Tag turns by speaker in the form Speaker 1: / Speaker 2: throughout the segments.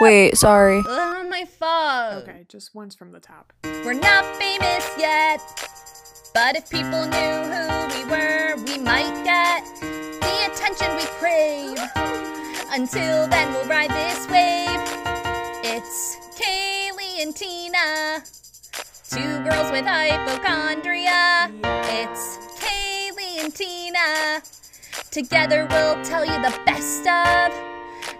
Speaker 1: Wait, sorry.
Speaker 2: Oh, my fault.
Speaker 3: Okay, just once from the top.
Speaker 2: We're not famous yet, but if people knew who we were, we might get the attention we crave. Until then, we'll ride this wave. It's Kaylee and Tina, two girls with hypochondria. It's Kaylee and Tina. Together, we'll tell you the best of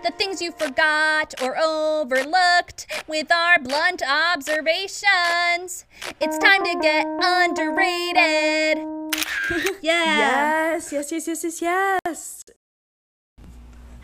Speaker 2: the things you forgot or overlooked with our blunt observations. It's time to get underrated. yeah.
Speaker 3: Yes, yes, yes, yes, yes, yes.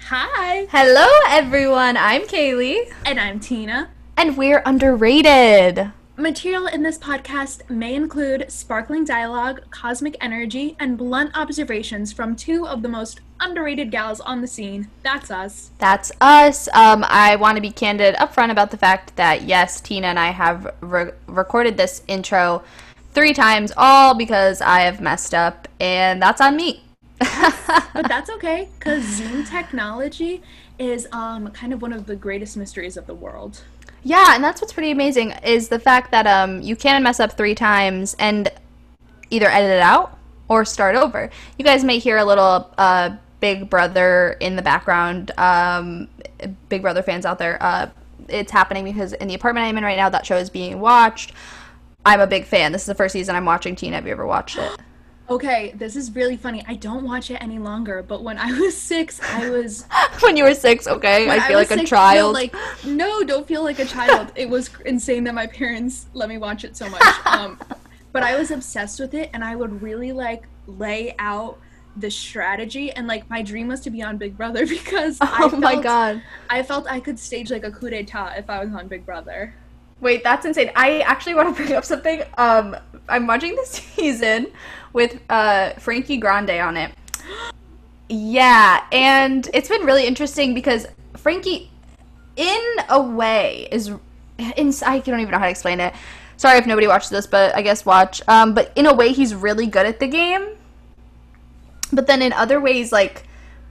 Speaker 4: Hi,
Speaker 1: Hello, everyone. I'm Kaylee,
Speaker 4: and I'm Tina.
Speaker 1: and we're underrated.
Speaker 4: Material in this podcast may include sparkling dialogue, cosmic energy, and blunt observations from two of the most underrated gals on the scene. That's us.
Speaker 1: That's us. Um, I want to be candid upfront about the fact that yes, Tina and I have re- recorded this intro three times, all because I have messed up, and that's on me.
Speaker 4: But that's okay, because Zoom technology is um, kind of one of the greatest mysteries of the world.
Speaker 1: Yeah, and that's what's pretty amazing is the fact that um you can mess up three times and either edit it out or start over. You guys may hear a little uh Big Brother in the background. Um, Big Brother fans out there, uh, it's happening because in the apartment I'm in right now, that show is being watched. I'm a big fan. This is the first season I'm watching. Tina, have you ever watched it?
Speaker 4: Okay, this is really funny. I don't watch it any longer, but when I was six, I was
Speaker 1: when you were six, okay? I feel
Speaker 4: was
Speaker 1: like a child.
Speaker 4: Like no, don't feel like a child. it was insane that my parents let me watch it so much. Um, but I was obsessed with it, and I would really like lay out the strategy. And like my dream was to be on Big Brother because I
Speaker 1: oh
Speaker 4: felt,
Speaker 1: my god.
Speaker 4: I felt I could stage like a coup d'état if I was on Big Brother.
Speaker 1: Wait, that's insane. I actually want to bring up something. Um, I'm watching this season with uh, Frankie Grande on it. Yeah, and it's been really interesting because Frankie, in a way, is in. I don't even know how to explain it. Sorry if nobody watched this, but I guess watch. Um, but in a way, he's really good at the game. But then in other ways, like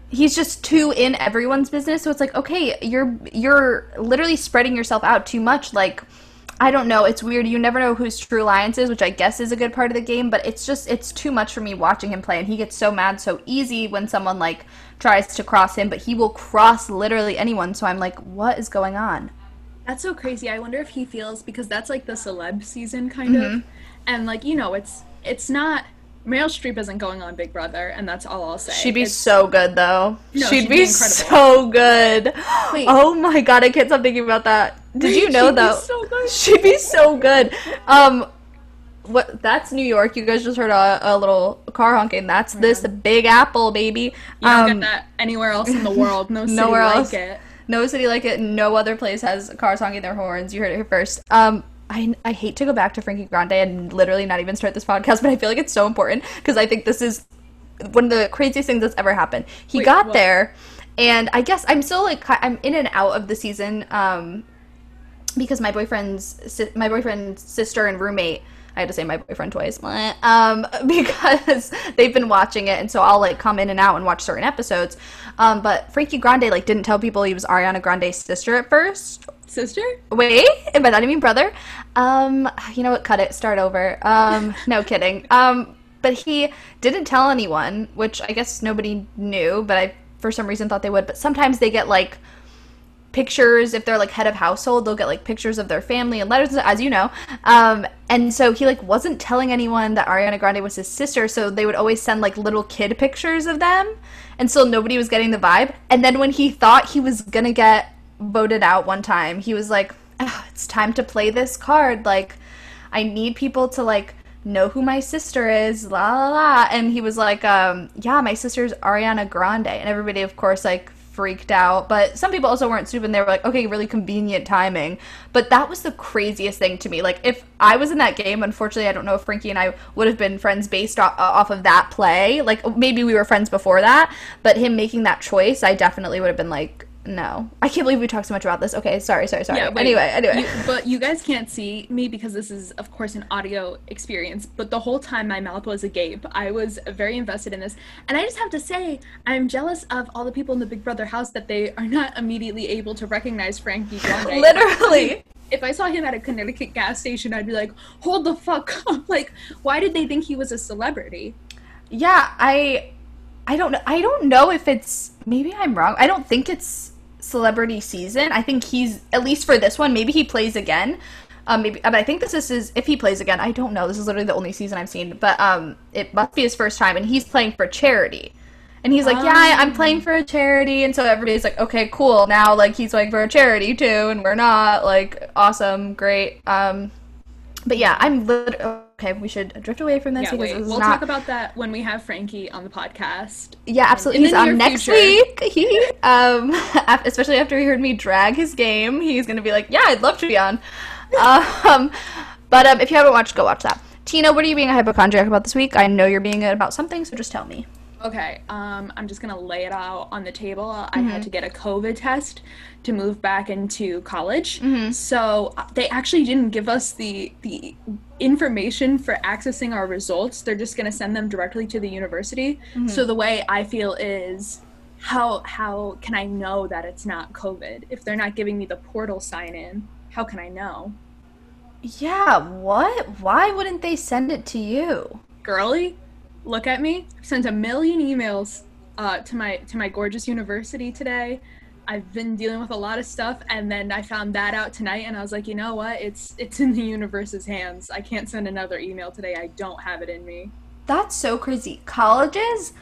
Speaker 1: he's just too in everyone's business so it's like okay you're you're literally spreading yourself out too much like i don't know it's weird you never know whose true alliance is which i guess is a good part of the game but it's just it's too much for me watching him play and he gets so mad so easy when someone like tries to cross him but he will cross literally anyone so i'm like what is going on
Speaker 4: That's so crazy. I wonder if he feels because that's like the celeb season kind of, mm-hmm. and like you know, it's it's not. Meryl Streep isn't going on Big Brother, and that's all I'll say.
Speaker 1: she'd be
Speaker 4: It's-
Speaker 1: so good though
Speaker 4: No,
Speaker 1: she'd,
Speaker 4: she'd
Speaker 1: be,
Speaker 4: be
Speaker 1: so good
Speaker 4: Wait.
Speaker 1: oh my god i can't stop thinking about that did you know
Speaker 4: She'd be
Speaker 1: though
Speaker 4: so good.
Speaker 1: she'd be so good um what that's new york you guys just heard a, a little car honking that's this big apple baby
Speaker 4: You don't
Speaker 1: um
Speaker 4: get that anywhere else in the world. No city
Speaker 1: nowhere
Speaker 4: like
Speaker 1: else.
Speaker 4: it.
Speaker 1: no city like it no other place has cars honking their horns you heard it here first um I, I hate to go back to Frankie Grande and literally not even start this podcast, but I feel like it's so important because I think this is one of the craziest things that's ever happened. He
Speaker 4: Wait,
Speaker 1: got
Speaker 4: what?
Speaker 1: there, and I guess I'm still like I'm in and out of the season um, because my boyfriend's si- my boyfriend's sister and roommate. I had to say my boyfriend twice, um, because they've been watching it, and so I'll like come in and out and watch certain episodes. Um, but Frankie Grande like didn't tell people he was Ariana Grande's sister at first.
Speaker 4: Sister?
Speaker 1: Wait, and by that I mean brother. Um, you know what? Cut it. Start over. Um, no kidding. Um, but he didn't tell anyone, which I guess nobody knew, but I for some reason thought they would. But sometimes they get like pictures if they're like head of household they'll get like pictures of their family and letters as you know. Um and so he like wasn't telling anyone that ariana grande was his sister so they would always send like little kid pictures of them and so nobody was getting the vibe. And then when he thought he was gonna get voted out one time he was like oh, it's time to play this card. Like i need people to like know who my sister is la la la. And he was like um yeah my sister's ariana grande. And everybody of course like freaked out but some people also weren't stupid and they were like okay really convenient timing. But that was the craziest thing to me. Like if i was in that game unfortunately i don't know if frankie and i would have been friends based off, uh, off of that play. Like maybe we were friends before that but him making that choice i definitely would have been like no. I can't believe we talked so much about this. Okay, sorry, sorry, sorry.
Speaker 4: Yeah, wait.
Speaker 1: anyway, anyway.
Speaker 4: You, but you guys can't see me because this is, of course, an audio experience. But the whole time my mouth was agape. I was very invested in this. And I just have to say, I'm jealous of all the people in the Big Brother house that they are not immediately able to recognize Frankie Grande.
Speaker 1: Literally.
Speaker 4: If I saw him at a Connecticut gas station, I'd be like, hold the fuck up. Like, why did they think he was a celebrity?
Speaker 1: Yeah, I I don't know. I don't know if it's maybe I'm wrong. I don't think it's celebrity season. I think he's at least for this one. Maybe he plays again. Um, maybe, but I think this is his. If he plays again, I don't know. This is literally the only season I've seen. But um, it must be his first time, and he's playing for charity. And he's like, yeah, I, I'm playing for a charity, and so everybody's like, okay, cool. Now, like, he's playing for a charity too, and we're not. Like, awesome, great. Um, but yeah, I'm lit- okay. We should drift away from this
Speaker 4: Yeah,
Speaker 1: because
Speaker 4: wait.
Speaker 1: this is
Speaker 4: We'll
Speaker 1: not.
Speaker 4: talk about that when we have Frankie on the podcast.
Speaker 1: Yeah, absolutely.
Speaker 4: in
Speaker 1: He's on next week. He, um, especially after he heard me drag his game, he's gonna be like, "Yeah, I'd love to be on." um, but um, if you haven't watched, go watch that. Tina, what are you being a hypochondriac about this week? I know you're being it about something, so just tell me.
Speaker 4: Okay, um, I'm just gonna lay it out on the table. I had to get a COVID test to move back into college. So uh, they actually didn't give us the the information for accessing our results. They're just gonna send them directly to the university. So the way I feel is how how can I know that it's not COVID if they're not giving me the portal sign in? How can I know?
Speaker 1: Yeah, what? Why wouldn't they send it to you?
Speaker 4: girly look at me I've sent a million emails uh, to my to my gorgeous university today i've been dealing with a lot of stuff and then i found that out tonight and i was like you know what it's it's in the universe's hands i can't send another email today i don't have it in me
Speaker 1: That's so crazy. Colleges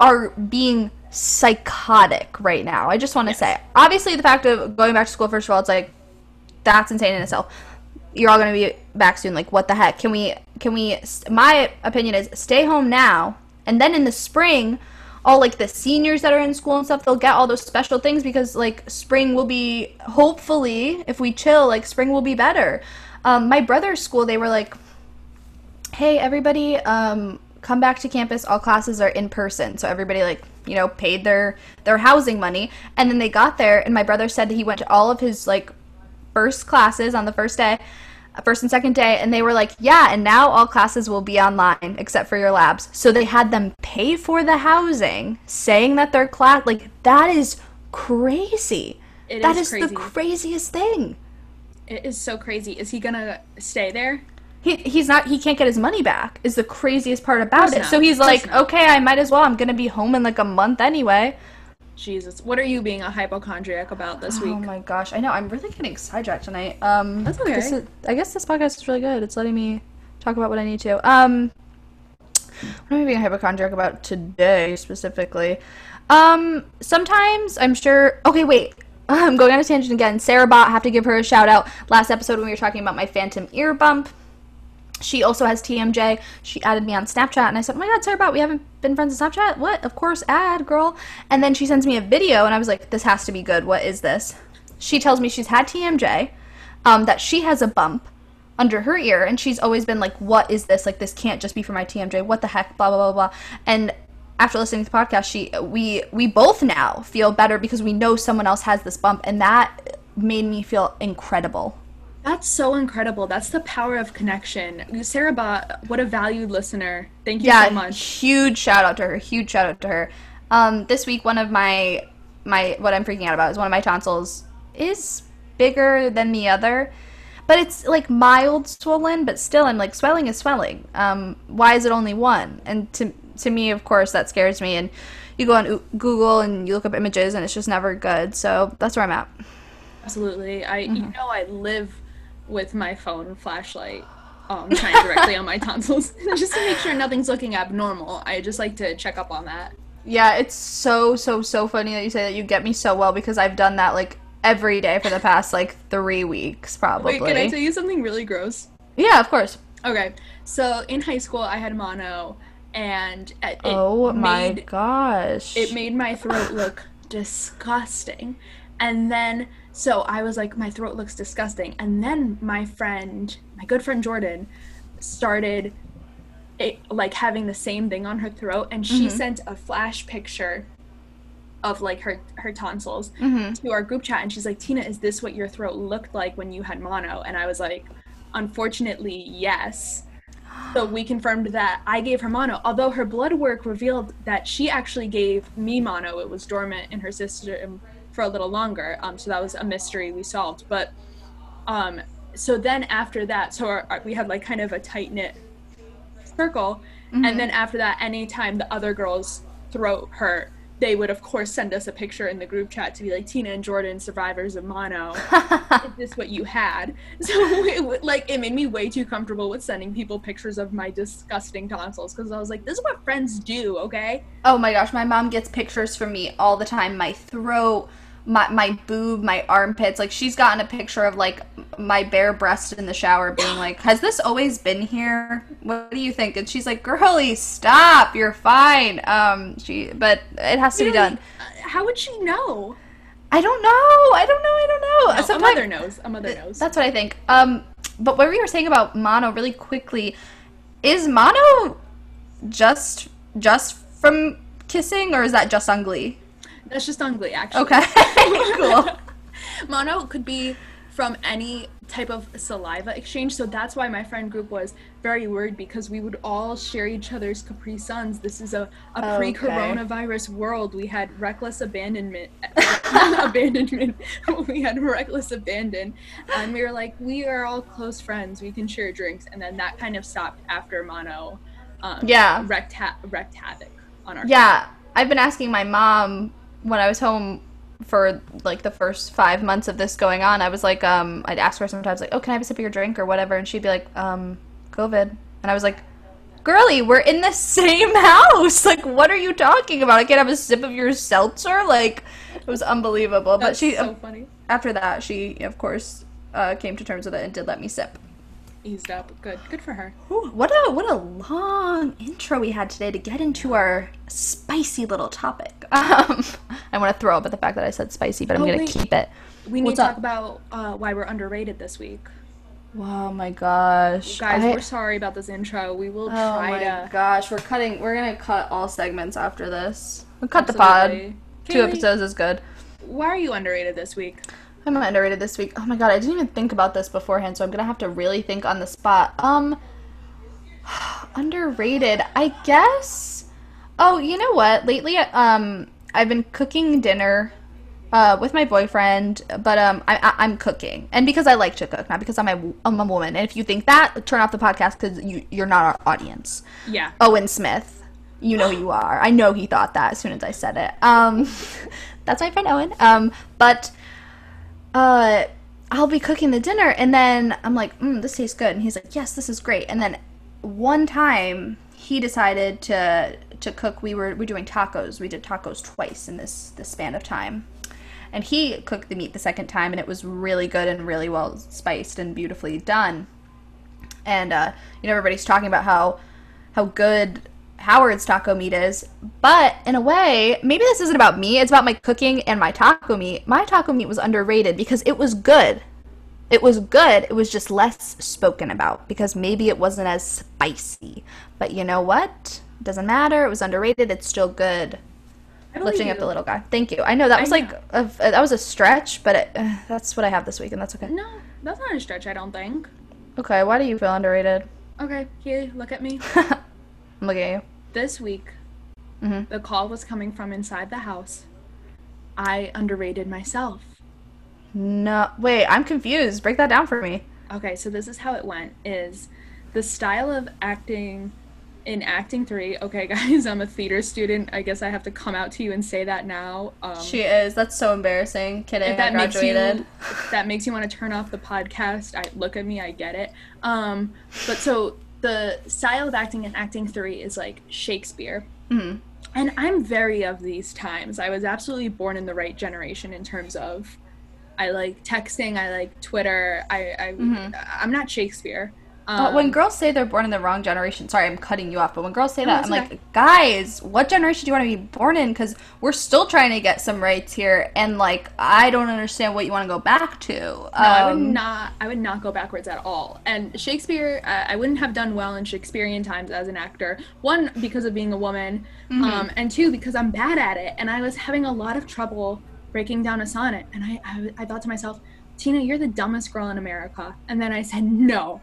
Speaker 1: are being psychotic right now. I just want to say. Obviously, the fact of going back to school, first of all, it's like that's insane in itself. You're all to be back soon. Like, what the heck? Can we, can we, my opinion is stay home now. And then in the spring, all like the seniors that are in school and stuff, they'll get all those special things because like spring will be, hopefully, if we chill, like spring will be better. Um, my brother's school, they were like, hey everybody um come back to campus all classes are in person so everybody like you know paid their their housing money and then they got there and my brother said that he went to all of his like first classes on the first day first and second day and they were like yeah and now all classes will be online except for your labs. So they had them pay for the housing saying that their class like that is crazy.
Speaker 4: It
Speaker 1: That
Speaker 4: is
Speaker 1: is the craziest thing.
Speaker 4: It is so crazy. Is he gonna stay there?
Speaker 1: He, he's not he can't get his money back is the craziest part about it.
Speaker 4: Not.
Speaker 1: so he's like okay i might as well. I'm gonna be home in like a month anyway
Speaker 4: jesus. What are you being a hypochondriac about this week?
Speaker 1: oh my gosh. I know i'm really getting sidetracked tonight. Um
Speaker 4: That's okay.
Speaker 1: this is- i guess this podcast is really good. It's letting me talk about what i need to. Um what am i being a hypochondriac about today specifically? Um sometimes i'm sure okay wait. I'm going on a tangent again. Sarah bot have to give her a shout out. Last episode when we were talking about my phantom ear bump she also has TMJ. She added me on Snapchat, and I said, "Oh my God, Sarah Bot, we haven't been friends on Snapchat. What? Of course, add, girl." And then she sends me a video, and I was like, "This has to be good. What is this?" She tells me she's had TMJ, um, that she has a bump under her ear, and she's always been like, "What is this? Like, this can't just be for my TMJ. What the heck?" Blah blah blah blah. And after listening to the podcast, she we we both now feel better because we know someone else has this bump, and that made me feel incredible.
Speaker 4: That's so incredible. That's the power of connection. Sarah Bot, what a valued listener. Thank you
Speaker 1: yeah,
Speaker 4: so much.
Speaker 1: huge shout out to her. Huge shout out to her. Um, this week, one of my my what I'm freaking out about is one of my tonsils is bigger than the other, but it's like mild swollen. But still, I'm like swelling is swelling. Um, why is it only one? And to to me, of course, that scares me. And you go on Google and you look up images, and it's just never good. So that's where I'm at.
Speaker 4: Absolutely. I
Speaker 1: Mm-hmm.
Speaker 4: you know I live with my phone flashlight um shining directly on my tonsils just to make sure nothing's looking abnormal. I just like to check up on that.
Speaker 1: Yeah, it's so so so funny that you say that. You get me so well because I've done that like every day for the past like three weeks, probably.
Speaker 4: Wait, can I tell you something really gross?
Speaker 1: Yeah, of course.
Speaker 4: Okay. So in high school I had mono and it it
Speaker 1: oh my gosh.
Speaker 4: it made my throat look disgusting. And then, so I was like, my throat looks disgusting. And then my friend, my good friend Jordan, started it, like having the same thing on her throat. And she sent a flash picture of like her her tonsils
Speaker 1: Mhm.
Speaker 4: to our group chat and she's like tina is this what your throat looked like when you had mono and i was like unfortunately yes so we confirmed that i gave her mono although her blood work revealed that she actually gave me mono it was dormant in her system for a little longer. Um, so that was a mystery we solved. But um, so then after that so our, our- we had like kind of a tight knit circle. And then after that anytime the other girls throat hurt they would of course send us a picture in the group chat to be like tina and jordan survivors of mono. Is this what you had? So it, w- like it made me way too comfortable with sending people pictures of my disgusting tonsils because i was like this is what friends do okay?
Speaker 1: Oh my gosh, my mom gets pictures from me all the time. My throat, my my boob, my armpits. Like she's gotten a picture of like my bare breast in the shower, being like, "Has this always been here? What do you think?" And she's like, "Girlie, stop. You're fine." Um, she, but it has to be done.
Speaker 4: Uh, how would she know
Speaker 1: I don't know. I don't know. I don't know.
Speaker 4: no, a mother knows a mother knows
Speaker 1: That's what I think. Um, but what we were saying about mono really quickly is mono just just from kissing, or is that just on Glee?
Speaker 4: That's just ugly actually
Speaker 1: Okay, cool.
Speaker 4: Mono could be from any type of saliva exchange, so that's why my friend group was very worried because we would all share each other's Capri Suns. This is a, a
Speaker 1: Okay.
Speaker 4: pre-coronavirus world. We had reckless abandonment, abandonment. we had reckless abandon, and we were like, we are all close friends. We can share drinks, and then that kind of stopped after Mono. Um,
Speaker 1: Yeah.
Speaker 4: wrecked ha- wrecked havoc on our.
Speaker 1: Yeah, I've been asking my mom when I was home for like the first five months of this going on. I was like, um, I'd ask her sometimes, like, oh, can I have a sip of your drink or whatever, and she'd be like, um, COVID, and I was like, girlie, we're in the same house. Like, what are you talking about? I can't have a sip of your seltzer. Like, it was unbelievable.
Speaker 4: That's
Speaker 1: but she,
Speaker 4: so funny.
Speaker 1: after that, she of course uh, came to terms with it and did let me sip.
Speaker 4: Eased up. Good. Good for her.
Speaker 1: Ooh, what a what a long intro we had today to get into our spicy little topic. Um, I want to throw up at the fact that I said spicy, but I'm
Speaker 4: Oh,
Speaker 1: gonna keep it.
Speaker 4: We need
Speaker 1: What's
Speaker 4: to
Speaker 1: up?
Speaker 4: talk about uh, why we're underrated this week.
Speaker 1: Oh my gosh,
Speaker 4: Guys,
Speaker 1: I-
Speaker 4: we're sorry about this intro. We will
Speaker 1: oh
Speaker 4: try to.
Speaker 1: Oh my gosh, we're cutting. We're gonna cut all segments after this. We'll cut
Speaker 4: Absolutely.
Speaker 1: the pod. Two episodes is good.
Speaker 4: Why are you underrated this week?
Speaker 1: I'm underrated this week. Oh my god, I didn't even think about this beforehand, so I'm gonna have to really think on the spot. Um, underrated, I guess. Oh, you know what? Lately, um, I've been cooking dinner, uh, with my boyfriend, but um, I, I I'm cooking, and because I like to cook, not because I'm a, I'm a woman. And if you think that, turn off the podcast because you you're not our audience.
Speaker 4: Yeah.
Speaker 1: Owen Smith. You know who you are. I know he thought that as soon as I said it. Um, that's my friend Owen. Um, but uh, I'll be cooking the dinner, and then I'm like, mm, "This tastes good," and he's like, "Yes, this is great." And then one time he decided to to cook. We were we are doing tacos. We did tacos twice in this this span of time. And he cooked the meat the second time, and it was really good and really well spiced and beautifully done and uh, you know everybody's talking about how how good Howard's taco meat is, but in a way, maybe this isn't about me. It's about my cooking and my taco meat. My taco meat was underrated because it was good. It was good. It was just less spoken about because maybe it wasn't as spicy. But you know what? It Doesn't matter. It was underrated. It's still good. Lifting up the little guy. Thank you. I know that was like a, that was a stretch, but it, uh, that's what I have this week, and that's okay.
Speaker 4: No, that's not a stretch. I don't think.
Speaker 1: Okay. Why do you feel underrated?
Speaker 4: Okay, here, look at me.
Speaker 1: I'm looking at you.
Speaker 4: this week,
Speaker 1: Mhm.
Speaker 4: the call was coming from inside the house. I underrated myself.
Speaker 1: No, wait, I'm confused. Break that down for me.
Speaker 4: Okay, so this is how it went is the style of acting in acting 3. Okay, guys, I'm a theater student. I guess I have to come out to you and say that now. Um
Speaker 1: She is. That's so embarrassing. Kidding.
Speaker 4: if that
Speaker 1: I
Speaker 4: makes you that makes you want to turn off the podcast, I look at me, I get it. Um but so the style of acting in acting 3 is like Shakespeare.
Speaker 1: Mhm.
Speaker 4: And I'm very of these times. I was absolutely born in the right generation in terms of I like texting, I like Twitter. I, I
Speaker 1: Mhm.
Speaker 4: I'm not Shakespeare.
Speaker 1: But when
Speaker 4: Um,
Speaker 1: girls say they're born in the wrong generation, sorry, I'm cutting you off, but when girls say that, I'm
Speaker 4: it's
Speaker 1: like, guys, what generation do you want to be born in? Because we're still trying to get some rights here, and like, I don't understand what you want to go back to.
Speaker 4: No, I would
Speaker 1: Um,
Speaker 4: not. I would not go backwards at all. And Shakespeare, uh, I wouldn't have done well in Shakespearean times as an actor. One because of being a woman,
Speaker 1: Mm-hmm.
Speaker 4: um, and two because I'm bad at it. And I was having a lot of trouble breaking down a sonnet. And I, I, I thought to myself, Tina, you're the dumbest girl in America. And then I said, no,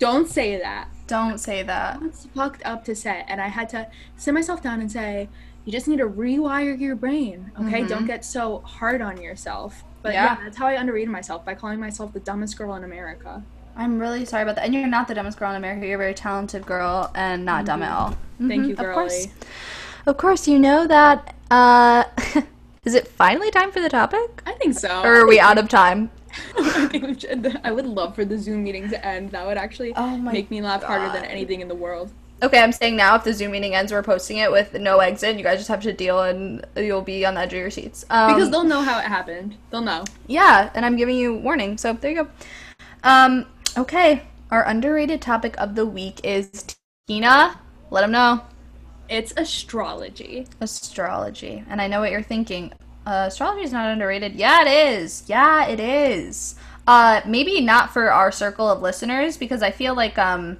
Speaker 4: don't say that.
Speaker 1: Don't say that.
Speaker 4: It's fucked up to say. And I had to sit myself down and say, you just need to rewire your brain, okay? Don't get so hard on yourself. But
Speaker 1: Mm-hmm. Yeah.
Speaker 4: yeah, that's how I underrated myself by calling myself the dumbest girl in America.
Speaker 1: I'm really sorry about that. And you're not the dumbest girl in America. You're a very talented girl and not dumb at all.
Speaker 4: Thank
Speaker 1: Mhm,
Speaker 4: you,
Speaker 1: Of course.
Speaker 4: girlie.
Speaker 1: Of course, you know that. Uh, is it finally time for the topic?
Speaker 4: I think so.
Speaker 1: Or are we out of time?
Speaker 4: I think we should. I would love for the Zoom meeting to end. That would actually
Speaker 1: Oh
Speaker 4: make me laugh harder than anything in the world.
Speaker 1: Okay, I'm saying now if the Zoom meeting ends, we're posting it with no exit. You guys just have to deal and you'll be on the edge of your seats. Um,
Speaker 4: Because they'll know how it happened. They'll know.
Speaker 1: Yeah, and I'm giving you warning. So there you go. Um, okay, our underrated topic of the week is Tina. Let them know.
Speaker 4: It's astrology.
Speaker 1: Astrology. And I know what you're thinking. Uh, astrology is not underrated. Yeah, it is. Yeah, it is. Uh, maybe not for our circle of listeners because I feel like um,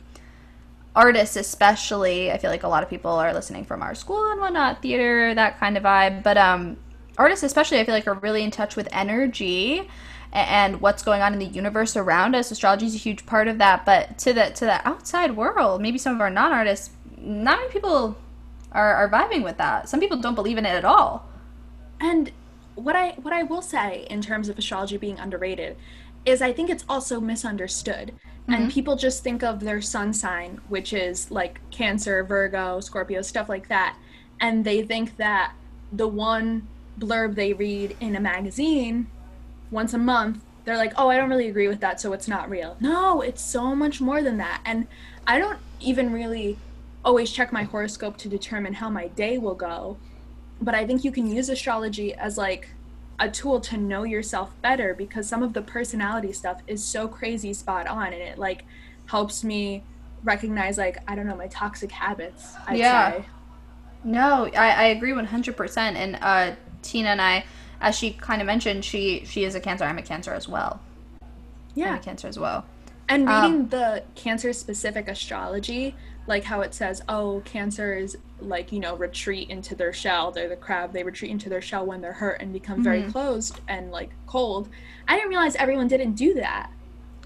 Speaker 1: artists, especially, I feel like a lot of people are listening from our school and whatnot, theater, that kind of vibe. But um, artists, especially, I feel like are really in touch with energy and what's going on in the universe around us. Astrology is a huge part of that. But to the to the outside world, maybe some of our non-artists, not many people are, are vibing with that. Some people don't believe in it at all.
Speaker 4: And what I what I will say in terms of astrology being underrated is I think it's also misunderstood. And mm-hmm. people just think of their sun sign, which is like Cancer, Virgo, Scorpio, stuff like that, and they think that the one blurb they read in a magazine once a month, they're like, "Oh, I don't really agree with that, so it's not real." No, it's so much more than that. And I don't even really always check my horoscope to determine how my day will go but I think you can use astrology as like a tool to know yourself better because some of the personality stuff is so crazy spot on and it like helps me recognize like I don't know my toxic habits. I'd
Speaker 1: Yeah.
Speaker 4: say.
Speaker 1: No, I, I agree 100%. And uh, Tina and I, as she kind of mentioned, she, she is a Cancer. I'm a Cancer as well. I'm
Speaker 4: Yeah.
Speaker 1: a Cancer as well.
Speaker 4: And
Speaker 1: Um,
Speaker 4: reading the cancer specific astrology, like how it says, oh, cancers like, you know, retreat into their shell. They're the crab. They retreat into their shell when they're hurt and become very
Speaker 1: Mhm.
Speaker 4: closed and like cold. I didn't realize everyone didn't do that.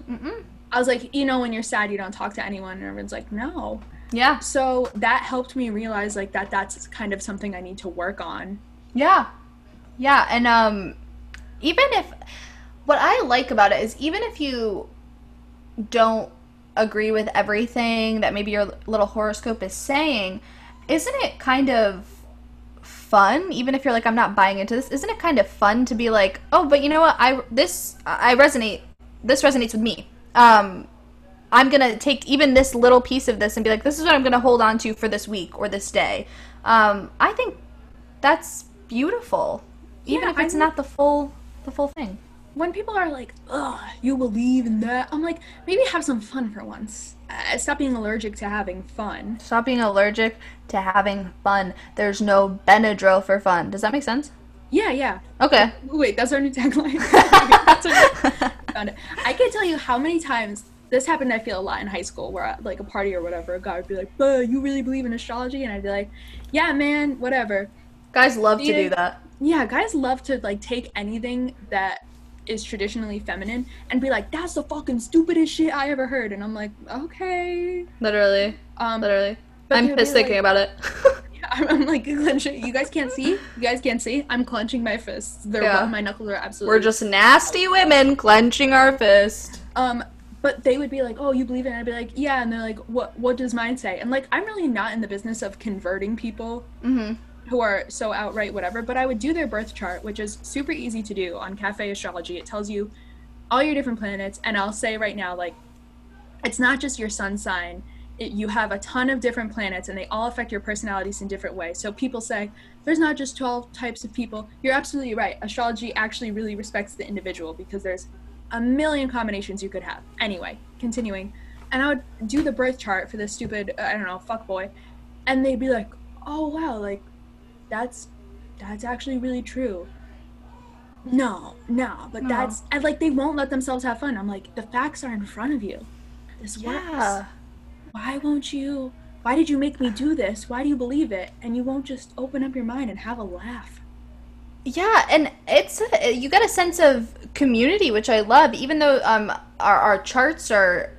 Speaker 1: Mm-mm.
Speaker 4: I was like, you know, when you're sad, you don't talk to anyone. And everyone's like, no.
Speaker 1: Yeah.
Speaker 4: So that helped me realize like that that's kind of something I need to work on.
Speaker 1: Yeah. Yeah, and um even if what I like about it is even if you don't agree with everything that maybe your little horoscope is saying, isn't it kind of fun even if you're like I'm not buying into this, isn't it kind of fun to be like, "Oh, but you know what? I this I resonate this resonates with me." Um I'm gonna take even this little piece of this and be like, this is what I'm gonna hold on to for this week or this day. Um, I think that's beautiful, even
Speaker 4: Yeah,
Speaker 1: if it's
Speaker 4: I
Speaker 1: not the full the full thing.
Speaker 4: When people are like, ugh, you believe in that, I'm like, maybe have some fun for once. Uh, stop being allergic to having fun.
Speaker 1: Stop being allergic to having fun. There's no Benadryl for fun. Does that make sense?
Speaker 4: Yeah, yeah.
Speaker 1: Okay.
Speaker 4: Wait, that's our new tagline. Our- it. I can't tell you how many times this happened. I feel a lot in high school, where at, like a party or whatever, a guy would be like, "Buh, you really believe in astrology?" And I'd be like, "Yeah, man, whatever."
Speaker 1: Guys love to do that.
Speaker 4: Yeah, guys love to like take anything that is traditionally feminine and be like, "That's the fucking stupidest shit I ever heard," and I'm like, "Okay."
Speaker 1: Literally.
Speaker 4: Um,
Speaker 1: Literally. I'm pissed thinking about it.
Speaker 4: I'm, I'm like clenching. You guys can't see. You guys can't see. I'm clenching my fists. They're
Speaker 1: Yeah.
Speaker 4: my knuckles are absolutely.
Speaker 1: We're just nasty women clenching our fist.
Speaker 4: Um, but they would be like, "Oh, you believe in?" it? I'd be like, "Yeah," and they're like, "What? What does mine say?" And like, I'm really not in the business of converting people
Speaker 1: Mm-hmm.
Speaker 4: Who are so outright whatever. But I would do their birth chart, which is super easy to do on Cafe Astrology. It tells you all your different planets, and I'll say right now, like, it's not just your sun sign. It, you have a ton of different planets, and they all affect your personalities in different ways. So people say there's not just 12 types of people. You're absolutely right. Astrology actually really respects the individual because there's a million combinations you could have. Anyway, continuing. and I would do the birth chart for this stupid I don't know fuck boy, and they'd be like, "Oh wow, like that's that's actually really true." No, no, but
Speaker 1: No.
Speaker 4: that's and like they won't let themselves have fun. I'm like, the facts are in front of you. This works.
Speaker 1: Yeah.
Speaker 4: Why won't you? Why did you make me do this? Why do you believe it? And you won't just open up your mind and have a laugh.
Speaker 1: Yeah, and it's a, you get a sense of community, which I love. Even though um our our charts are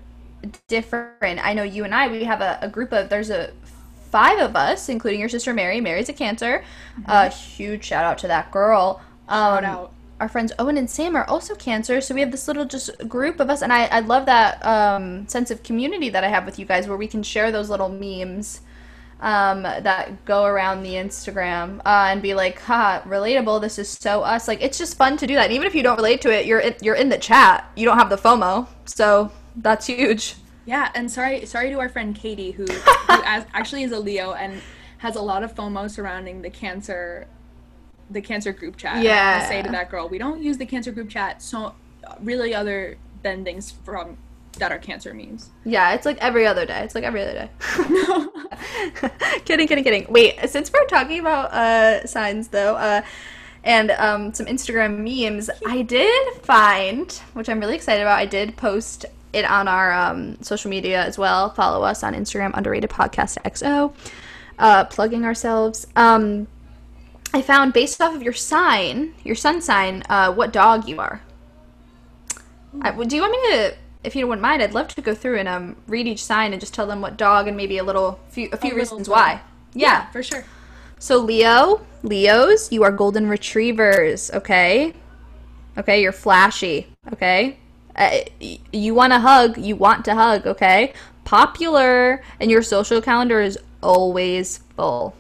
Speaker 1: different, I know you and I we have a, a group of there's a five of us, including your sister Mary. Mary's a Cancer. Uh, huge shout out to that girl. Um,
Speaker 4: Shout out.
Speaker 1: Our friends Owen and Sam are also Cancer, so we have this little just group of us, and I I love that um sense of community that I have with you guys, where we can share those little memes um, that go around the Instagram uh, and be like, "Ha, relatable. This is so us." Like, it's just fun to do that. And even if you don't relate to it, you're in, you're in the chat. You don't have the FOMO, so that's huge.
Speaker 4: Yeah, and sorry, sorry to our friend Katie, who, who as, actually is a Leo and has a lot of FOMO surrounding the cancer, the cancer group chat. And I
Speaker 1: Yeah.
Speaker 4: say to that girl, we don't use the cancer group chat so really other than things from that are cancer memes.
Speaker 1: Yeah, it's like every other day. It's like every other day. No. Kidding, kidding, kidding. Wait, since we're talking about uh, signs though, uh, and um, some Instagram memes, I did find, which I'm really excited about. I did post it on our um, social media as well. Follow us on Instagram, underrated podcast XO. Uh, plugging ourselves. Um, I found based off of your sign, your sun sign, uh, what dog you are. I, do you want me to, if you wouldn't mind, I'd love to go through and um, read each sign and just tell them what dog and maybe a little, few, a few
Speaker 4: little
Speaker 1: reasons why. Yeah.
Speaker 4: for sure.
Speaker 1: So Leo, Leos, you are golden retrievers. Okay. Okay, you're flashy. Okay. Uh, you want to hug. You want to hug. Okay. Popular, and your social calendar is always full.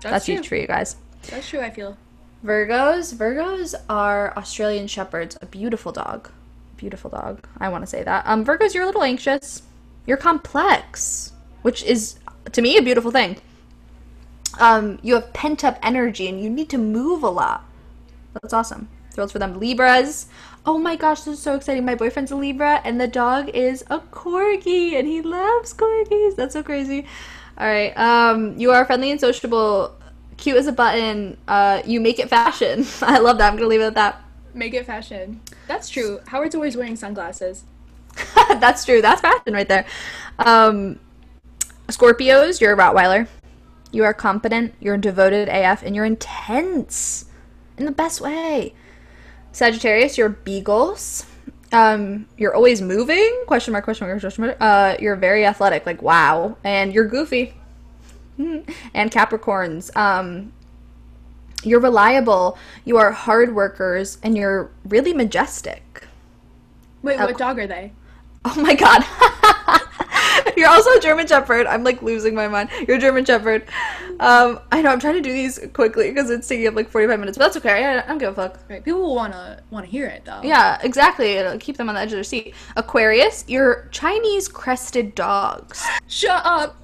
Speaker 4: That's,
Speaker 1: That's
Speaker 4: true.
Speaker 1: huge for you guys.
Speaker 4: That's true. I feel.
Speaker 1: Virgos, Virgos are Australian shepherds, a beautiful dog. Beautiful dog. I want to say that. Um Virgos, you're a little anxious. You're complex, which is to me a beautiful thing. Um you have pent-up energy and you need to move a lot. That's awesome. Thrilled for them. Libras. Oh my gosh, this is so exciting. My boyfriend's a Libra and the dog is a corgi and he loves corgis. That's so crazy. All right. Um you are friendly and sociable, cute as a button. Uh you make it fashion. I love that. I'm going to leave it at that.
Speaker 4: Make it fashion. That's true. Howard's always wearing sunglasses.
Speaker 1: That's true. That's fashion right there. Um, Scorpios, you're a Rottweiler. You are confident, you're devoted AF, and you're intense in the best way. Sagittarius, you're beagles. Um, you're always moving. Question mark, question mark, question mark. Uh, you're very athletic, like wow. And you're goofy. and Capricorns, um, you're reliable, you are hard workers, and you're really majestic.
Speaker 4: Wait,
Speaker 1: Uh,
Speaker 4: what dog are they?
Speaker 1: Oh my god. You're also a German Shepherd. I'm like losing my mind. You're a German Shepherd. Um, I know I'm trying to do these quickly because it's taking up like 45 minutes, but that's okay. I, I don't give a fuck.
Speaker 4: Right. People will wanna wanna hear it though.
Speaker 1: Yeah, exactly. It'll keep them on the edge of their seat. Aquarius, you're Chinese crested dogs.
Speaker 4: Shut up.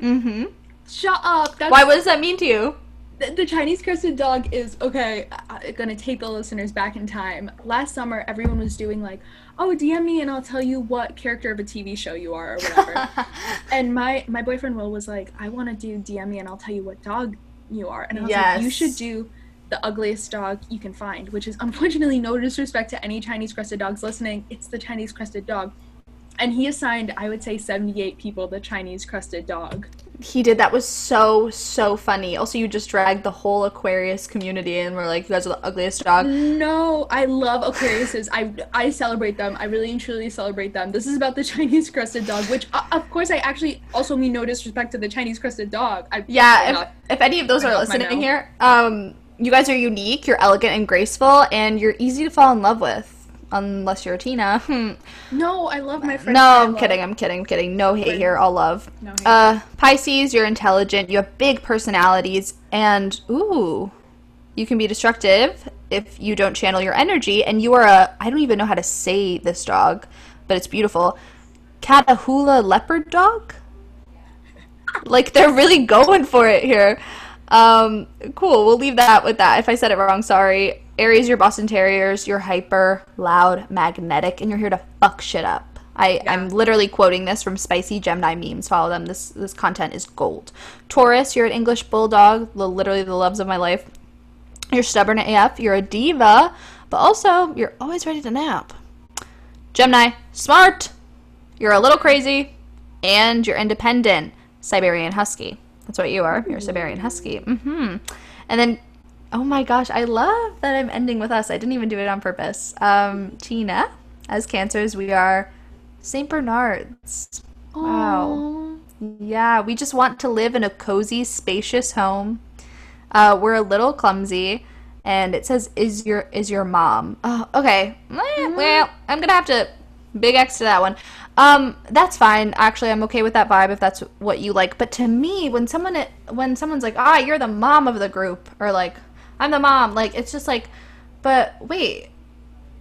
Speaker 1: Mm-hmm.
Speaker 4: Shut up. That's
Speaker 1: Why? What does that mean to you?
Speaker 4: the, the Chinese crested dog is okay. I'm gonna take the listeners back in time. Last summer, everyone was doing like, "Oh, DM me and I'll tell you what character of a TV show you are or whatever." and my my boyfriend Will was like, "I want to do DM me and I'll tell you what dog you are." And I was like, "You should do." The ugliest dog you can find, which is unfortunately no disrespect to any Chinese crested dogs listening. It's the Chinese crested dog. And he assigned, I would say, 78 people the Chinese crested dog.
Speaker 1: He did. That was so, so funny. Also, you just dragged the whole Aquarius community in. We're like, you guys are the ugliest dog.
Speaker 4: No, I love Aquariuses. I I celebrate them. I really and truly celebrate them. This is about the Chinese crested dog, which uh, of course I actually also mean no disrespect to the Chinese crested dog. I,
Speaker 1: Yeah, if, if any of those are listening here, um, you guys are unique, you're elegant and graceful, and you're easy to fall in love with. Unless you're a Tina. Hmm.
Speaker 4: no, I love my friend.
Speaker 1: No, I'm kidding, I'm kidding, I'm kidding. No hate here, all love.
Speaker 4: No hate.
Speaker 1: Uh, Pisces, you're intelligent, you have big personalities, and ooh, you can be destructive if you don't channel your energy, and you are a, I don't even know how to say this dog, but it's beautiful. Catahoula leopard dog? like they're really going for it here. Um, cool. We'll leave that with that. If I said it wrong, sorry. Aries, you're Boston Terriers. You're hyper, loud, magnetic, and you're here to fuck shit up. I, I'm literally quoting this from Spicy Gemini memes. Follow them. This this content is gold. Taurus, you're an English bulldog, the, literally the loves of my life. You're stubborn AF. You're a diva, but also you're always ready to nap. Gemini, smart. You're a little crazy, and you're independent. Siberian Husky. That's what you are. You're a Siberian Husky. Mm-hmm. And then, oh my gosh, I love that I'm ending with us. I didn't even do it on purpose. Um, Tina, as Cancers, we are Saint Bernards. Wow. Yeah, we just want to live in a cozy, spacious home. Uh, we're a little clumsy, and it says, "Is your is your mom?" Oh, okay. Eh, Well, I'm gonna have to big X to that one. Um, that's fine. Actually, I'm okay with that vibe if that's what you like. But to me, when someone when someone's like, "Ah, you're the mom of the group," or like, "I'm the mom," like it's just like, but wait,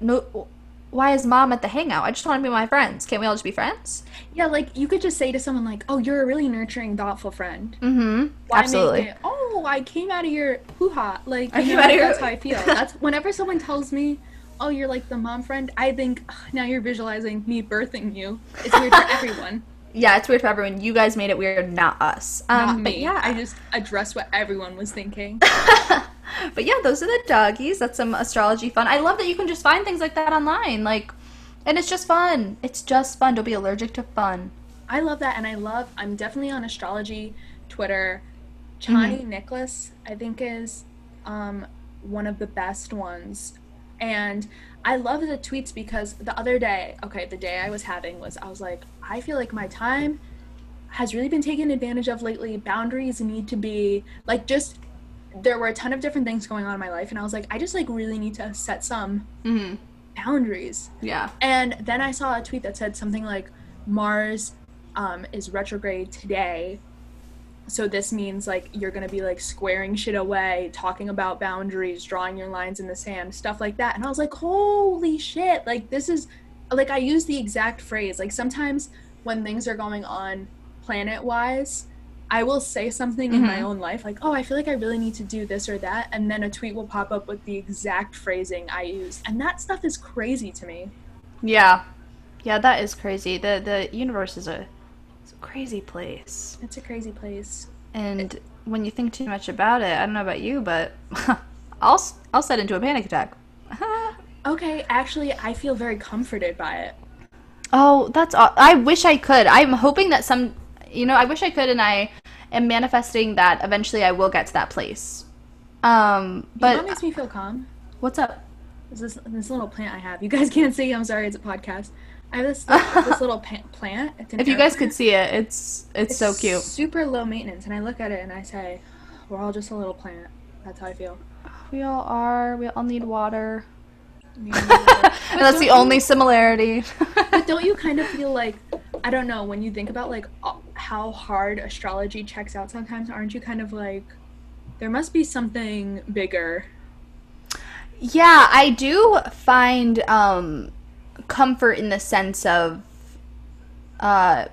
Speaker 1: no. Why is mom at the hangout? I just want to be with my friends. Can't we all just be friends?
Speaker 4: Yeah, like you could just say to someone like, "Oh, you're a really nurturing, thoughtful friend."
Speaker 1: Mm-hmm.
Speaker 4: Why
Speaker 1: Absolutely.
Speaker 4: it, oh, I came out of your hoo ha. Like, you know,
Speaker 1: of your-
Speaker 4: that's how I feel. That's whenever someone tells me, "Oh, you're like the mom friend," I think "Ugh, now you're visualizing me birthing you. It's weird for everyone,
Speaker 1: Yeah, it's weird for everyone. You guys made it weird, not us. Um,
Speaker 4: not
Speaker 1: but
Speaker 4: me.
Speaker 1: yeah,
Speaker 4: I just addressed what everyone was thinking.
Speaker 1: But yeah, those are the doggies. That's some astrology fun. I love that you can just find things like that online. Like, and it's just fun. It's just fun. Don't be allergic to fun.
Speaker 4: I love that, and I love. I'm definitely on astrology Twitter. Chani Nicholas, I think, is um, one of the best ones, and I love the tweets because the other day, okay, the day I was having was I was like, I feel like my time has really been taken advantage of lately. Boundaries need to be like just. There were a ton of different things going on in my life, and I was like, I just like really need to set some
Speaker 1: Mm-hmm.
Speaker 4: boundaries.
Speaker 1: Yeah.
Speaker 4: And then I saw a tweet that said something like Mars um, is retrograde today. So this means like you're gonna be like squaring shit away, talking about boundaries, drawing your lines in the sand, stuff like that. And I was like, holy shit! Like this is like I use the exact phrase. Like sometimes when things are going on planet wise, I will say something in my mm-hmm. own life, like, oh, I feel like I really need to do this or that, and then a tweet will pop up with the exact phrasing I used. And that stuff is crazy to me.
Speaker 1: Yeah. Yeah, that is crazy. The the universe is a, it's a crazy place.
Speaker 4: It's a crazy place.
Speaker 1: And when you think too much about it, I don't know about you, but I'll I'll set into a panic attack.
Speaker 4: Okay, actually, I feel very comforted by it.
Speaker 1: Oh, that's aw- I wish I could. I'm hoping that some, you know, I wish I could, and I am manifesting that eventually I will get to that place. Um,
Speaker 4: But what makes me feel calm
Speaker 1: what's up?
Speaker 4: is this this little plant I have. You guys can't see. I'm sorry, it's a podcast. I have this this little plant. It's an
Speaker 1: If you guys
Speaker 4: plant.
Speaker 1: could see it, it's it's, so cute.
Speaker 4: Super low maintenance, and I look at it and I say, "We're all just a little plant." That's how I feel.
Speaker 1: We all are. We all need water.
Speaker 4: Me and my brother.
Speaker 1: And that's the only similarity.
Speaker 4: But don't you kind of feel like I don't know when you think about like how hard astrology checks out sometimes? Aren't you kind of like there must be something bigger?
Speaker 1: Yeah, I do find um, comfort in the sense of uh,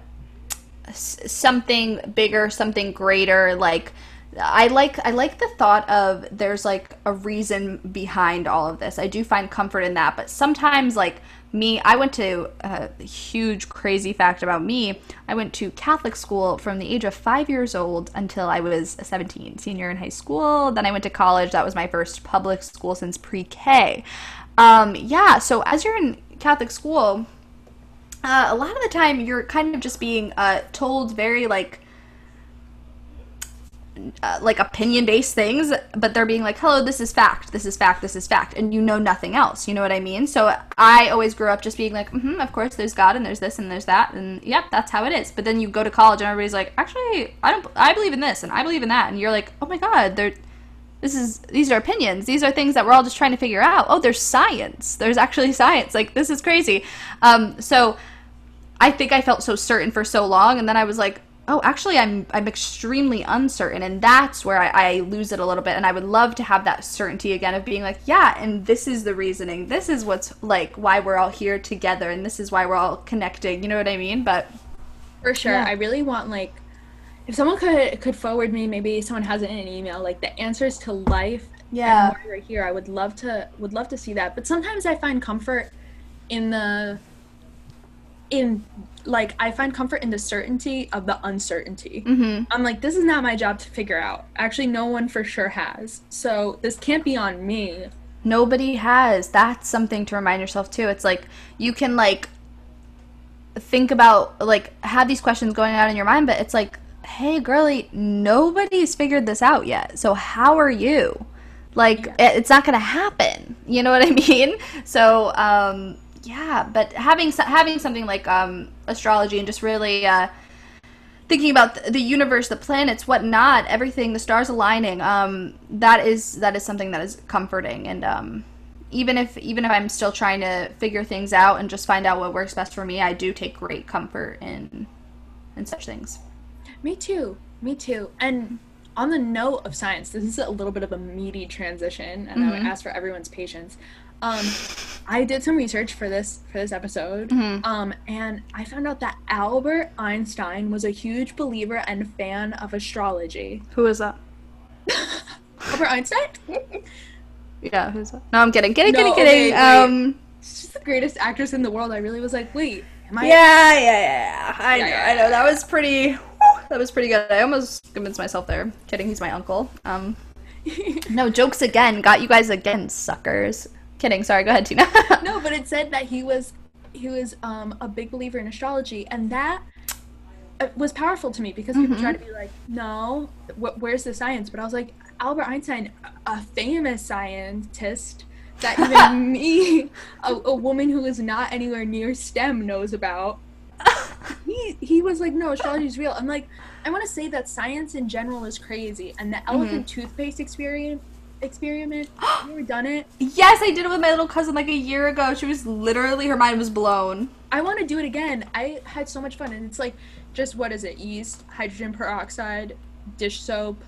Speaker 1: something bigger, something greater. Like I like I like the thought of there's like a reason behind all of this. I do find comfort in that, but sometimes like me, I went to a huge crazy fact about me. I went to Catholic school from the age of five years old until I was 17, senior in high school. Then I went to college. That was my first public school since pre K. Um, yeah, so as you're in Catholic school, uh, a lot of the time you're kind of just being uh, told very like uh, like opinion based things, but they're being like, hello, this is fact, this is fact, this is fact, and you know nothing else. You know what I mean? So I always grew up just being like, mm-hmm, of course, there's God and there's this and there's that, and yep, that's how it is. But then you go to college and everybody's like, actually, I don't, I believe in this and I believe in that, and you're like, oh my God, they're. This is these are opinions. These are things that we're all just trying to figure out. Oh, there's science. There's actually science. Like this is crazy. Um, so I think I felt so certain for so long, and then I was like, oh, actually, I'm I'm extremely uncertain, and that's where I, I lose it a little bit. And I would love to have that certainty again of being like, yeah, and this is the reasoning. This is what's like why we're all here together, and this is why we're all connecting. You know what I mean? But
Speaker 4: For sure.
Speaker 1: Yeah.
Speaker 4: I really want like if someone could could forward me maybe someone has it in an email like the answers to life
Speaker 1: Yeah.
Speaker 4: we're here. I would love to would love to see that. But sometimes I find comfort in the in like I find comfort in the certainty of the uncertainty.
Speaker 1: Mm-hmm.
Speaker 4: I'm like, this is not my job to figure out. Actually, no one for sure has. So this can't be on me.
Speaker 1: Nobody has. That's something to remind yourself too. It's like you can like think about like have these questions going on in your mind, but it's like, hey, girly, nobody's figured this out yet. So how are you? Like it- it's not gonna happen. You know what I mean? So um, yeah, but having having something like um, astrology and just really. Uh, thinking about the universe, the planets, whatnot, everything, the stars aligning. Um, that is that is something that is comforting, and um, even if even if I'm still trying to figure things out and just find out what works best for me, I do take great comfort in in such things.
Speaker 4: Me too. Me too. And on the note of science, this is a little bit of a meaty transition, and I would ask for everyone's patience. Um, I did some research for this for this episode, um, and I found out that Albert Einstein was a huge believer and fan of astrology.
Speaker 1: Who is that?
Speaker 4: Albert Einstein?
Speaker 1: Yeah, who's that? No, I'm kidding. Kidding,
Speaker 4: No,
Speaker 1: kidding, kidding.
Speaker 4: wait.
Speaker 1: um,
Speaker 4: She's the greatest actress in the world. I really was like, wait, am I?
Speaker 1: yeah, yeah, yeah. I know,
Speaker 4: Yeah,
Speaker 1: I know. That was pretty. whew, that was pretty good. I almost convinced myself there. Kidding, he's my uncle. Um, no jokes again. Got you guys again, suckers. Kidding. Sorry. Go ahead, Tina.
Speaker 4: no, but it said that he was he was um, a big believer in astrology, and that uh, was powerful to me because people try to be like, no, wh- where's the science? But I was like, Albert Einstein, a famous scientist that even me, a, a woman who is not anywhere near STEM, knows about. He he was like, no, astrology is real. I'm like, I want to say that science in general is crazy, and the elephant toothpaste experiment experiment. you ever done it?
Speaker 1: yes, I did it with my little cousin like a year ago. She was literally her mind was blown.
Speaker 4: I want to do it again. I had so much fun, and it's like just what is it? Yeast, hydrogen peroxide, dish soap.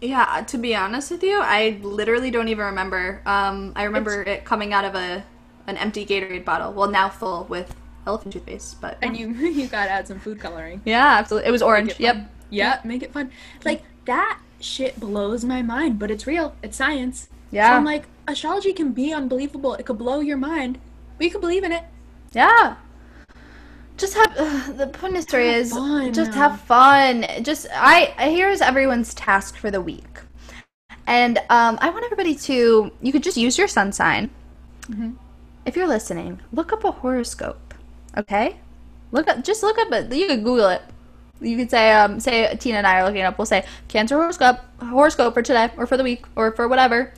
Speaker 1: Yeah, to be honest with you, I literally don't even remember. Um, I remember it coming out of a an empty Gatorade bottle. Well, now full with elephant toothpaste, but
Speaker 4: And you you gotta add some food coloring.
Speaker 1: yeah, absolutely. It was orange.
Speaker 4: it
Speaker 1: Yep.
Speaker 4: fun. Yeah, make it fun. Like that shit blows my mind, but it's real. It's science.
Speaker 1: Yeah.
Speaker 4: So I'm like, astrology can be unbelievable. It could blow your mind. We could believe in it.
Speaker 1: Yeah. Just have uh, the point of story is
Speaker 4: fun.
Speaker 1: just have fun. Just I here's everyone's task for the week, and um, I want everybody to you could just use your sun sign.
Speaker 4: Mm-hmm.
Speaker 1: If you're listening, look up a horoscope. Okay, look up just look up it. You could Google it. You could say um say Tina and I are looking up. We'll say Cancer horoscope horoscope for today or for the week or for whatever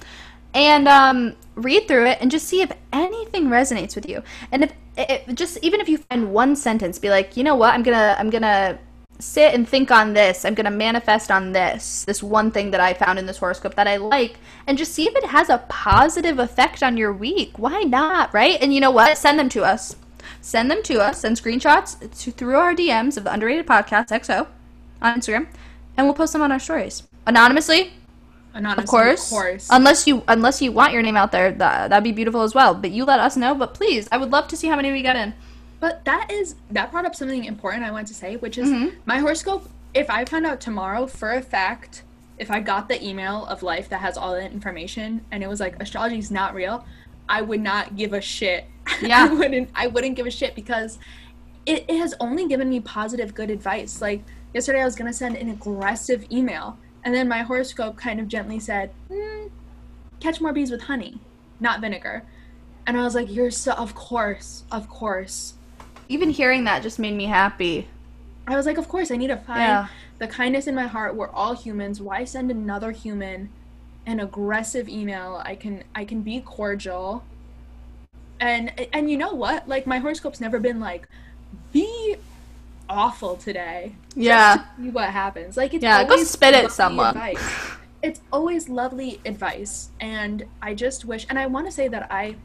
Speaker 1: and um, read through it and just see if anything resonates with you. And if it, just even if you find one sentence, be like, you know what, I'm gonna I'm gonna sit and think on this. I'm gonna manifest on this this one thing that I found in this horoscope that I like, and just see if it has a positive effect on your week. Why not, right? And you know what? Send them to us. Send them to us. Send screenshots to, through our DMs of the Underrated Podcast XO on Instagram, and we'll post them on our stories anonymously
Speaker 4: Anonymous,
Speaker 1: of course.
Speaker 4: Of course.
Speaker 1: Unless you unless you want your name out there, that that'd be beautiful as well. But you let us know. But please, I would love to see how many we get in.
Speaker 4: But that is that brought up something important I want to say, which is
Speaker 1: Mm-hmm.
Speaker 4: my horoscope. If I found out tomorrow for a fact, if I got the email of life that has all that information and it was like astrology is not real, I would not give a shit.
Speaker 1: Yeah.
Speaker 4: I wouldn't. I wouldn't give a shit because it, it has only given me positive, good advice. Like yesterday, I was gonna send an aggressive email, and then my horoscope kind of gently said, mm, "Catch more bees with honey, not vinegar." And I was like, "You're so of course, of course."
Speaker 1: Even hearing that just made me happy.
Speaker 4: I was like, of course, I need to find
Speaker 1: Yeah.
Speaker 4: the kindness in my heart. We're all humans. Why send another human an aggressive email? I can I can be cordial. And and you know what? Like my horoscope's never been like, be awful today.
Speaker 1: Yeah.
Speaker 4: To see what happens. Like it's
Speaker 1: Yeah, go
Speaker 4: always
Speaker 1: spit at
Speaker 4: lovely
Speaker 1: someone.
Speaker 4: advice. It's always lovely advice, and I just wish. And I want to say that I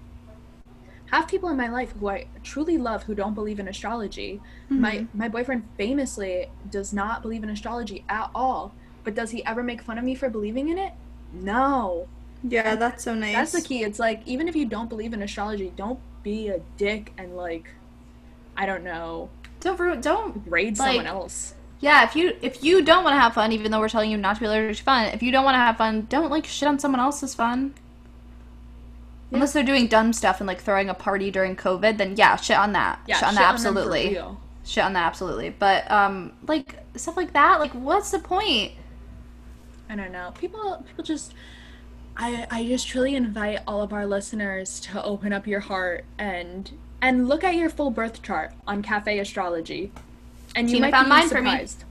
Speaker 4: have people in my life who I truly love who don't believe in astrology. My
Speaker 1: Mm-hmm.
Speaker 4: my boyfriend famously does not believe in astrology at all. But does he ever make fun of me for believing in it? No.
Speaker 1: Yeah, that's so nice.
Speaker 4: That's the key. It's like even if you don't believe in astrology, don't be a dick and like I don't know,
Speaker 1: Don't don't.
Speaker 4: grade
Speaker 1: Like-
Speaker 4: someone else.
Speaker 1: Yeah, if you if you don't want to have fun, even though we're telling you not to be allergic to fun, if you don't want to have fun, don't like shit on someone else's fun. Unless they're doing dumb stuff and like throwing a party during COVID, then yeah, shit on that.
Speaker 4: Yeah,
Speaker 1: shit on
Speaker 4: shit
Speaker 1: that
Speaker 4: on
Speaker 1: absolutely.
Speaker 4: real.
Speaker 1: shit on that absolutely. But um, like stuff like that, like what's the point?
Speaker 4: I don't know. People people just I I just truly invite all of our listeners to open up your heart and and look at your full birth chart on Cafe Astrology. And you
Speaker 1: Tina
Speaker 4: might
Speaker 1: found
Speaker 4: be
Speaker 1: mine for me.
Speaker 4: surprised.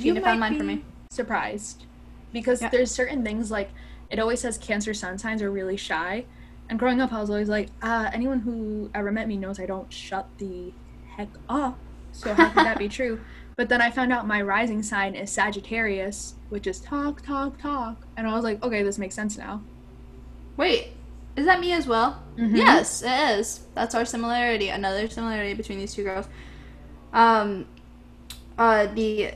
Speaker 1: Tina found
Speaker 4: might
Speaker 1: mine for me.
Speaker 4: Surprised. Because
Speaker 1: Yeah.
Speaker 4: there's certain things like it always says cancer sun signs are really shy. And growing up I was always like, uh, anyone who ever met me knows I don't shut the heck up. So how could that be true? But then I found out my rising sign is Sagittarius, which is talk, talk, talk. And I was like, okay, this makes sense now.
Speaker 1: Wait, is that me as well?
Speaker 4: Mhm.
Speaker 1: Yes, it is. That's our similarity. Another similarity between these two girls. Um, uh, the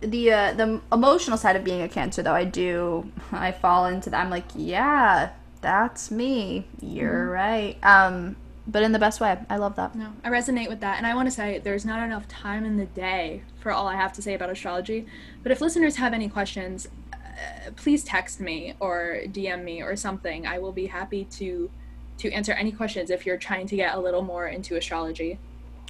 Speaker 1: the uh, the emotional side of being a cancer, though, I do I fall into that. I'm like, yeah, that's me. You're right. Um, but in the best way. I love that.
Speaker 4: No, I resonate with that. And I want to say there's not enough time in the day for all I have to say about astrology. But if listeners have any questions, uh, please text me or DM me or something. I will be happy to to answer any questions if you're trying to get a little more into astrology.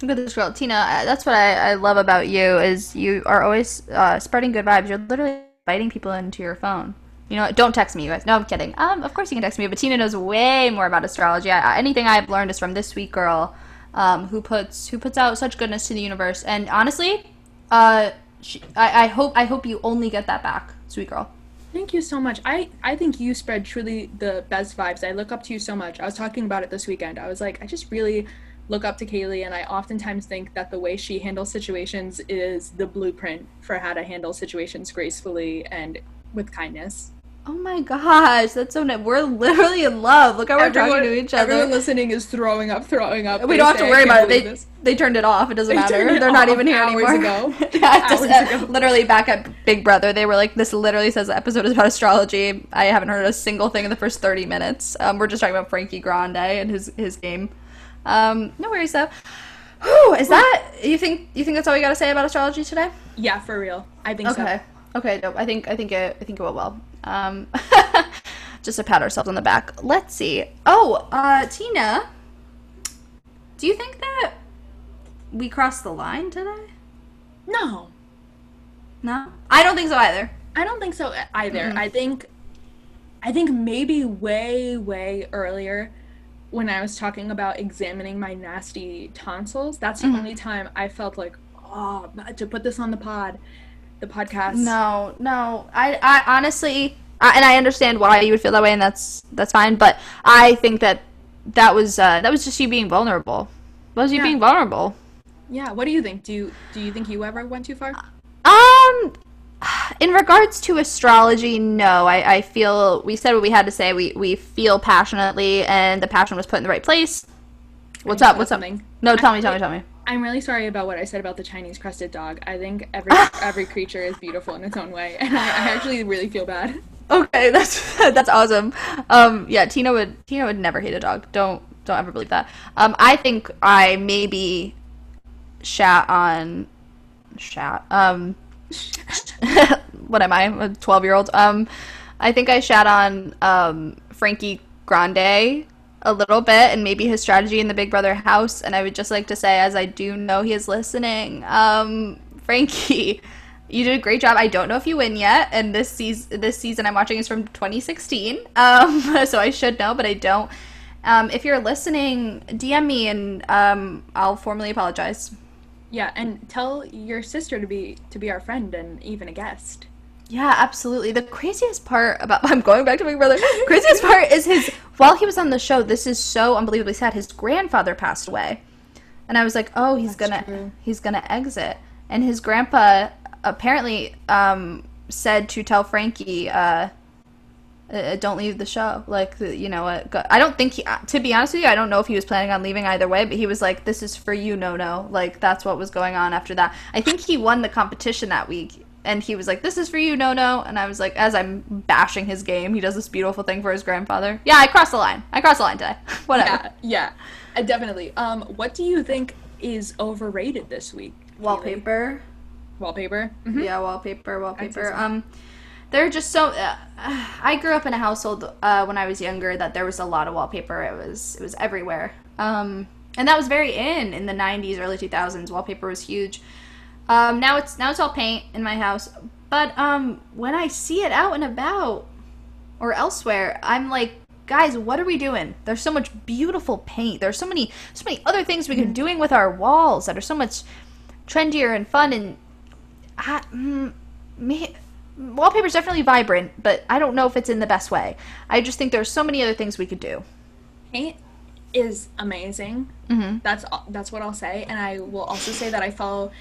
Speaker 1: Look at this girl, Tina. uh, That's what I, I love about you is you are always uh, spreading good vibes. You're literally inviting people into your phone. You know, what? don't text me, you guys. No, I'm kidding. Um, of course you can text me, but Tina knows way more about astrology. I, anything I've learned is from this sweet girl, um, who puts who puts out such goodness to the universe. And honestly, uh, she, I, I hope I hope you only get that back, sweet girl.
Speaker 4: Thank you so much. I, I think you spread truly the best vibes. I look up to you so much. I was talking about it this weekend. I was like, I just really look up to Kaylee, and I oftentimes think that the way she handles situations is the blueprint for how to handle situations gracefully and with kindness.
Speaker 1: Oh my gosh, that's so nice. We're literally in love. Look how we're talking to each other.
Speaker 4: Everyone listening is throwing up, throwing up.
Speaker 1: We
Speaker 4: They
Speaker 1: don't have to worry about it. They
Speaker 4: this."
Speaker 1: they turned it off. It doesn't
Speaker 4: They
Speaker 1: matter.
Speaker 4: it
Speaker 1: They're not even here anymore.
Speaker 4: ago.
Speaker 1: yeah, just, uh, literally back at Big Brother, they were like, "This literally says the episode is about astrology." I haven't heard a single thing in the first thirty minutes. Um, we're just talking about Frankie Grande and his his game. Um, no worries though. Whew, is that you think you think that's all we got to say about astrology today?
Speaker 4: Yeah, for real. I think so.
Speaker 1: Okay. Okay, dope. I think I think it I think it went well. Um just to pat ourselves on the back. Let's see. Oh, uh Tina, do you think that we crossed the line today?
Speaker 4: No,
Speaker 1: No. I don't think so either.
Speaker 4: I don't think so either.
Speaker 1: Mm-mm.
Speaker 4: I think, I think maybe way, way earlier, when I was talking about examining my nasty tonsils. That's the
Speaker 1: Mhm.
Speaker 4: only time I felt like, oh, to put this on the pod, the podcast.
Speaker 1: No, no. I I honestly I, and I understand why you would feel that way and that's that's fine, but I think that that was uh that was just you being vulnerable. That was you
Speaker 4: Yeah.
Speaker 1: being vulnerable.
Speaker 4: Yeah. What do you think? Do you do you think you ever went too far?
Speaker 1: Um, in regards to astrology, no. I, I feel we said what we had to say. We we feel passionately, and the passion was put in the right place. What's up? What's up?
Speaker 4: something.
Speaker 1: No, tell me, tell me, tell me.
Speaker 4: I'm really sorry about what I said about the Chinese crested dog. I think every every creature is beautiful in its own way, and I, I actually really feel bad.
Speaker 1: Okay, that's that's awesome. Um, yeah, Tina would Tina would never hate a dog. Don't don't ever believe that. Um, I think I maybe shat on shat. Um, what am I? A twelve year old. Um, I think I shat on um Frankie Grande a little bit and maybe his strategy in the Big Brother house. And I would just like to say, as I do know he is listening, um, Frankie. You did a great job. I don't know if you win yet, and this season, this season I'm watching is from 2016, um, so I should know, but I don't. Um, if you're listening, DM me, and um, I'll formally apologize.
Speaker 4: Yeah, and tell your sister to be to be our friend and even a guest.
Speaker 1: Yeah, absolutely. The craziest part about I'm going back to Big Brother. craziest part is his while he was on the show. This is so unbelievably sad. His grandfather passed away, and I was like, oh, he's gonna
Speaker 4: true.
Speaker 1: he's gonna exit. And his grandpa apparently um, said to tell Frankie, uh, uh, "Don't leave the show." Like, you know, uh, go- I don't think he. uh, To be honest with you, I don't know if he was planning on leaving either way. But he was like, "This is for you, no, no." Like that's what was going on after that. I think he won the competition that week. And he was like, "This is for you, no, no." And I was like, as I'm bashing his game, he does this beautiful thing for his grandfather. Yeah, I crossed the line. I crossed the line today. Whatever.
Speaker 4: Yeah, yeah, uh, definitely. Um, what do you think is overrated this week? Kaylee?
Speaker 1: Wallpaper.
Speaker 4: Wallpaper. Mhm.
Speaker 1: Yeah, wallpaper, wallpaper.
Speaker 4: so.
Speaker 1: Um, There are just so. Uh, I grew up in a household uh, when I was younger that there was a lot of wallpaper. It was it was everywhere, um, and that was very in in the '90s, early 2000s. Wallpaper was huge. Um, now it's now it's all paint in my house, but um, when I see it out and about or elsewhere, I'm like, guys, what are we doing? There's so much beautiful paint. There's so many so many other things we could be doing with our walls that are so much trendier and fun and I, mm, me, wallpaper's definitely vibrant, but I don't know if it's in the best way. I just think there's so many other things we could do.
Speaker 4: Paint is amazing.
Speaker 1: Mm-hmm.
Speaker 4: That's that's what I'll say, and I will also say that I follow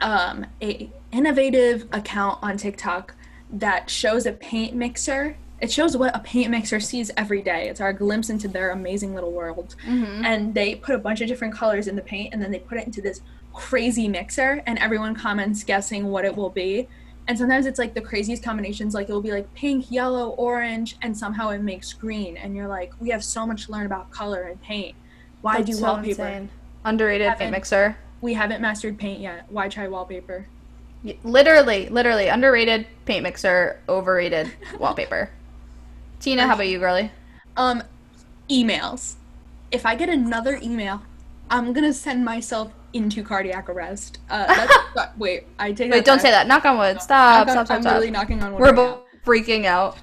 Speaker 4: um, a innovative account on TikTok that shows a paint mixer. It shows what a paint mixer sees every day. It's our glimpse into their amazing little world. And they put a bunch of different colors in the paint, and then they put it into this crazy mixer, and everyone comments guessing what it will be. And sometimes it's like the craziest combinations, like it will be like pink, yellow, orange, and somehow it makes green. And you're like, we have so much to learn about color and paint. Why do
Speaker 1: so
Speaker 4: wallpaper?
Speaker 1: insane. Underrated paint mixer.
Speaker 4: We haven't mastered paint yet. Why try wallpaper?
Speaker 1: Literally, literally underrated paint mixer, overrated wallpaper. Tina, how about you, girly?
Speaker 4: Um, emails. If I get another email, I'm gonna send myself into cardiac arrest. Uh, that's, wait, I take
Speaker 1: Wait, don't say that. Knock on wood. Stop,
Speaker 4: Knock on-
Speaker 1: stop, stop,
Speaker 4: I'm
Speaker 1: stop.
Speaker 4: literally knocking on wood.
Speaker 1: We're
Speaker 4: right
Speaker 1: both freaking out.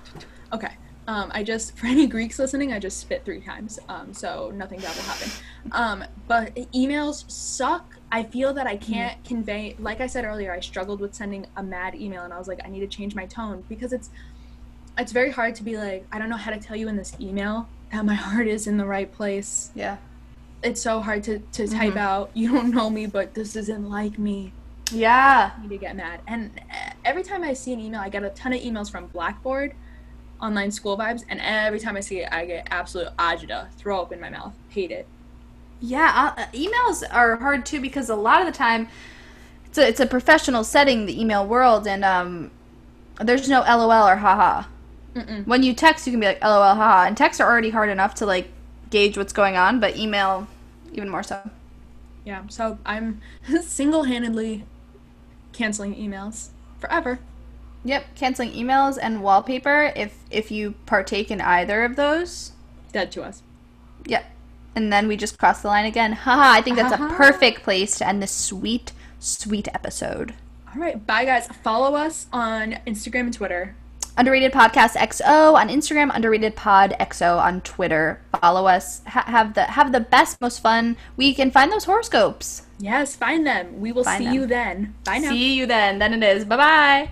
Speaker 4: Okay. Um, I just for any Greeks listening, I just spit three times. Um, so nothing bad will happen. Um, but emails suck. I feel that I can't convey. Like I said earlier, I struggled with sending a mad email, and I was like, I need to change my tone because it's it's very hard to be like, I don't know how to tell you in this email that my heart is in the right place.
Speaker 1: Yeah.
Speaker 4: It's so hard to, to type out, you don't know me, but this isn't like me.
Speaker 1: Yeah.
Speaker 4: I need to get mad. And uh, every time I see an email, I get a ton of emails from Blackboard, online school vibes, and every time I see it, I get absolute agita, throw up in my mouth, hate it.
Speaker 1: Yeah, uh, emails are hard too because a lot of the time it's a, it's a professional setting, the email world, and um, there's no LOL or haha.
Speaker 4: Mm-mm.
Speaker 1: When you text, you can be like LOL, haha, and texts are already hard enough to like gauge what's going on, but email even more so.
Speaker 4: Yeah, so I'm single-handedly canceling emails forever.
Speaker 1: Yep, canceling emails and wallpaper if if you partake in either of those.
Speaker 4: Dead to us.
Speaker 1: Yep. And then we just cross the line again. Haha, I think that's a perfect place to end this sweet, sweet episode.
Speaker 4: All right, bye guys. Follow us on Instagram and Twitter.
Speaker 1: Underrated Podcast XO on Instagram, Underrated Pod XO on Twitter. Follow us. Ha- have the have the best, most fun week, and find those horoscopes.
Speaker 4: Yes, find them. We will
Speaker 1: Find
Speaker 4: see
Speaker 1: them.
Speaker 4: you then. Bye now.
Speaker 1: See you then. Then it is. Bye bye.